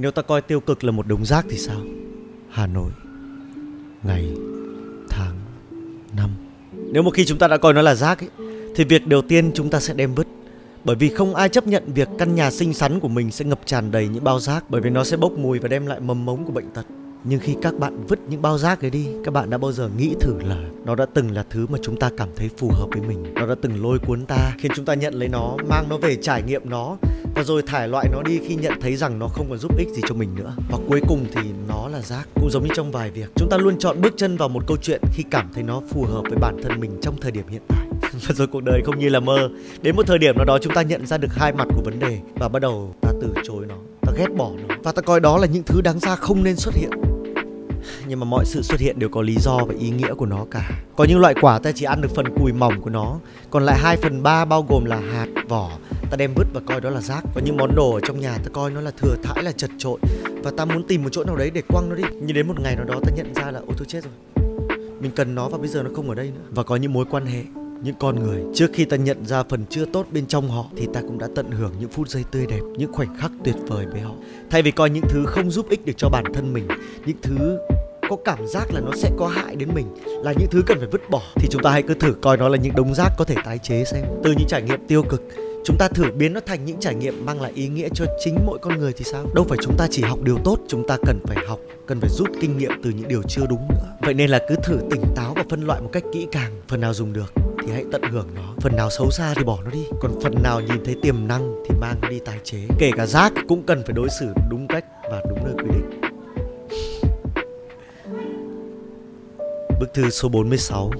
Nếu ta coi tiêu cực là một đống rác thì sao? Hà Nội Ngày Tháng Năm. Nếu một khi chúng ta đã coi nó là rác ấy, Thì việc đầu tiên chúng ta sẽ đem vứt. Bởi vì không ai chấp nhận việc căn nhà xinh xắn của mình sẽ ngập tràn đầy những bao rác bởi vì nó sẽ bốc mùi và đem lại mầm mống của bệnh tật. Nhưng khi các bạn vứt những bao rác ấy đi các bạn đã bao giờ nghĩ thử là nó đã từng là thứ mà chúng ta cảm thấy phù hợp với mình? Nó đã từng lôi cuốn ta khiến chúng ta nhận lấy nó mang nó về trải nghiệm nó và rồi thải loại nó đi khi nhận thấy rằng nó không còn giúp ích gì cho mình nữa. Và cuối cùng thì nó là rác, cũng giống như trong vài việc. Chúng ta luôn chọn bước chân vào một câu chuyện khi cảm thấy nó phù hợp với bản thân mình trong thời điểm hiện tại. Và rồi cuộc đời không như là mơ. Đến một thời điểm nào đó chúng ta nhận ra được hai mặt của vấn đề và bắt đầu ta từ chối nó, ta ghét bỏ nó. Và ta coi đó là những thứ đáng ra không nên xuất hiện. Nhưng mà mọi sự xuất hiện đều có lý do và ý nghĩa của nó cả. Có những loại quả ta chỉ ăn được phần cùi mỏng của nó, còn lại 2 phần ba bao gồm là hạt, vỏ ta đem vứt và coi đó là rác. Có những món đồ ở trong nhà ta coi nó là thừa thãi, là chật trội. Và ta muốn tìm một chỗ nào đấy để quăng nó đi. Nhưng đến một ngày nào đó ta nhận ra là ôi tôi chết rồi. Mình cần nó và bây giờ nó không ở đây nữa. Và có những mối quan hệ, những con người. Trước khi ta nhận ra phần chưa tốt bên trong họ, thì ta cũng đã tận hưởng những phút giây tươi đẹp, những khoảnh khắc tuyệt vời với họ. Thay vì coi những thứ không giúp ích được cho bản thân mình, những thứ có cảm giác là nó sẽ có hại đến mình, là những thứ cần phải vứt bỏ, thì chúng ta hãy cứ thử coi nó là những đống rác có thể tái chế xem. Từ những trải nghiệm tiêu cực chúng ta thử biến nó thành những trải nghiệm mang lại ý nghĩa cho chính mỗi con người thì sao? Đâu phải chúng ta chỉ học điều tốt, chúng ta cần phải học, cần phải rút kinh nghiệm từ những điều chưa đúng nữa. Vậy nên là cứ thử tỉnh táo và phân loại một cách kỹ càng. Phần nào dùng được thì hãy tận hưởng nó. Phần nào xấu xa thì bỏ nó đi. Còn phần nào nhìn thấy tiềm năng thì mang nó đi tái chế. Kể cả rác cũng cần phải đối xử đúng cách và đúng nơi quy định. Bức thư số 46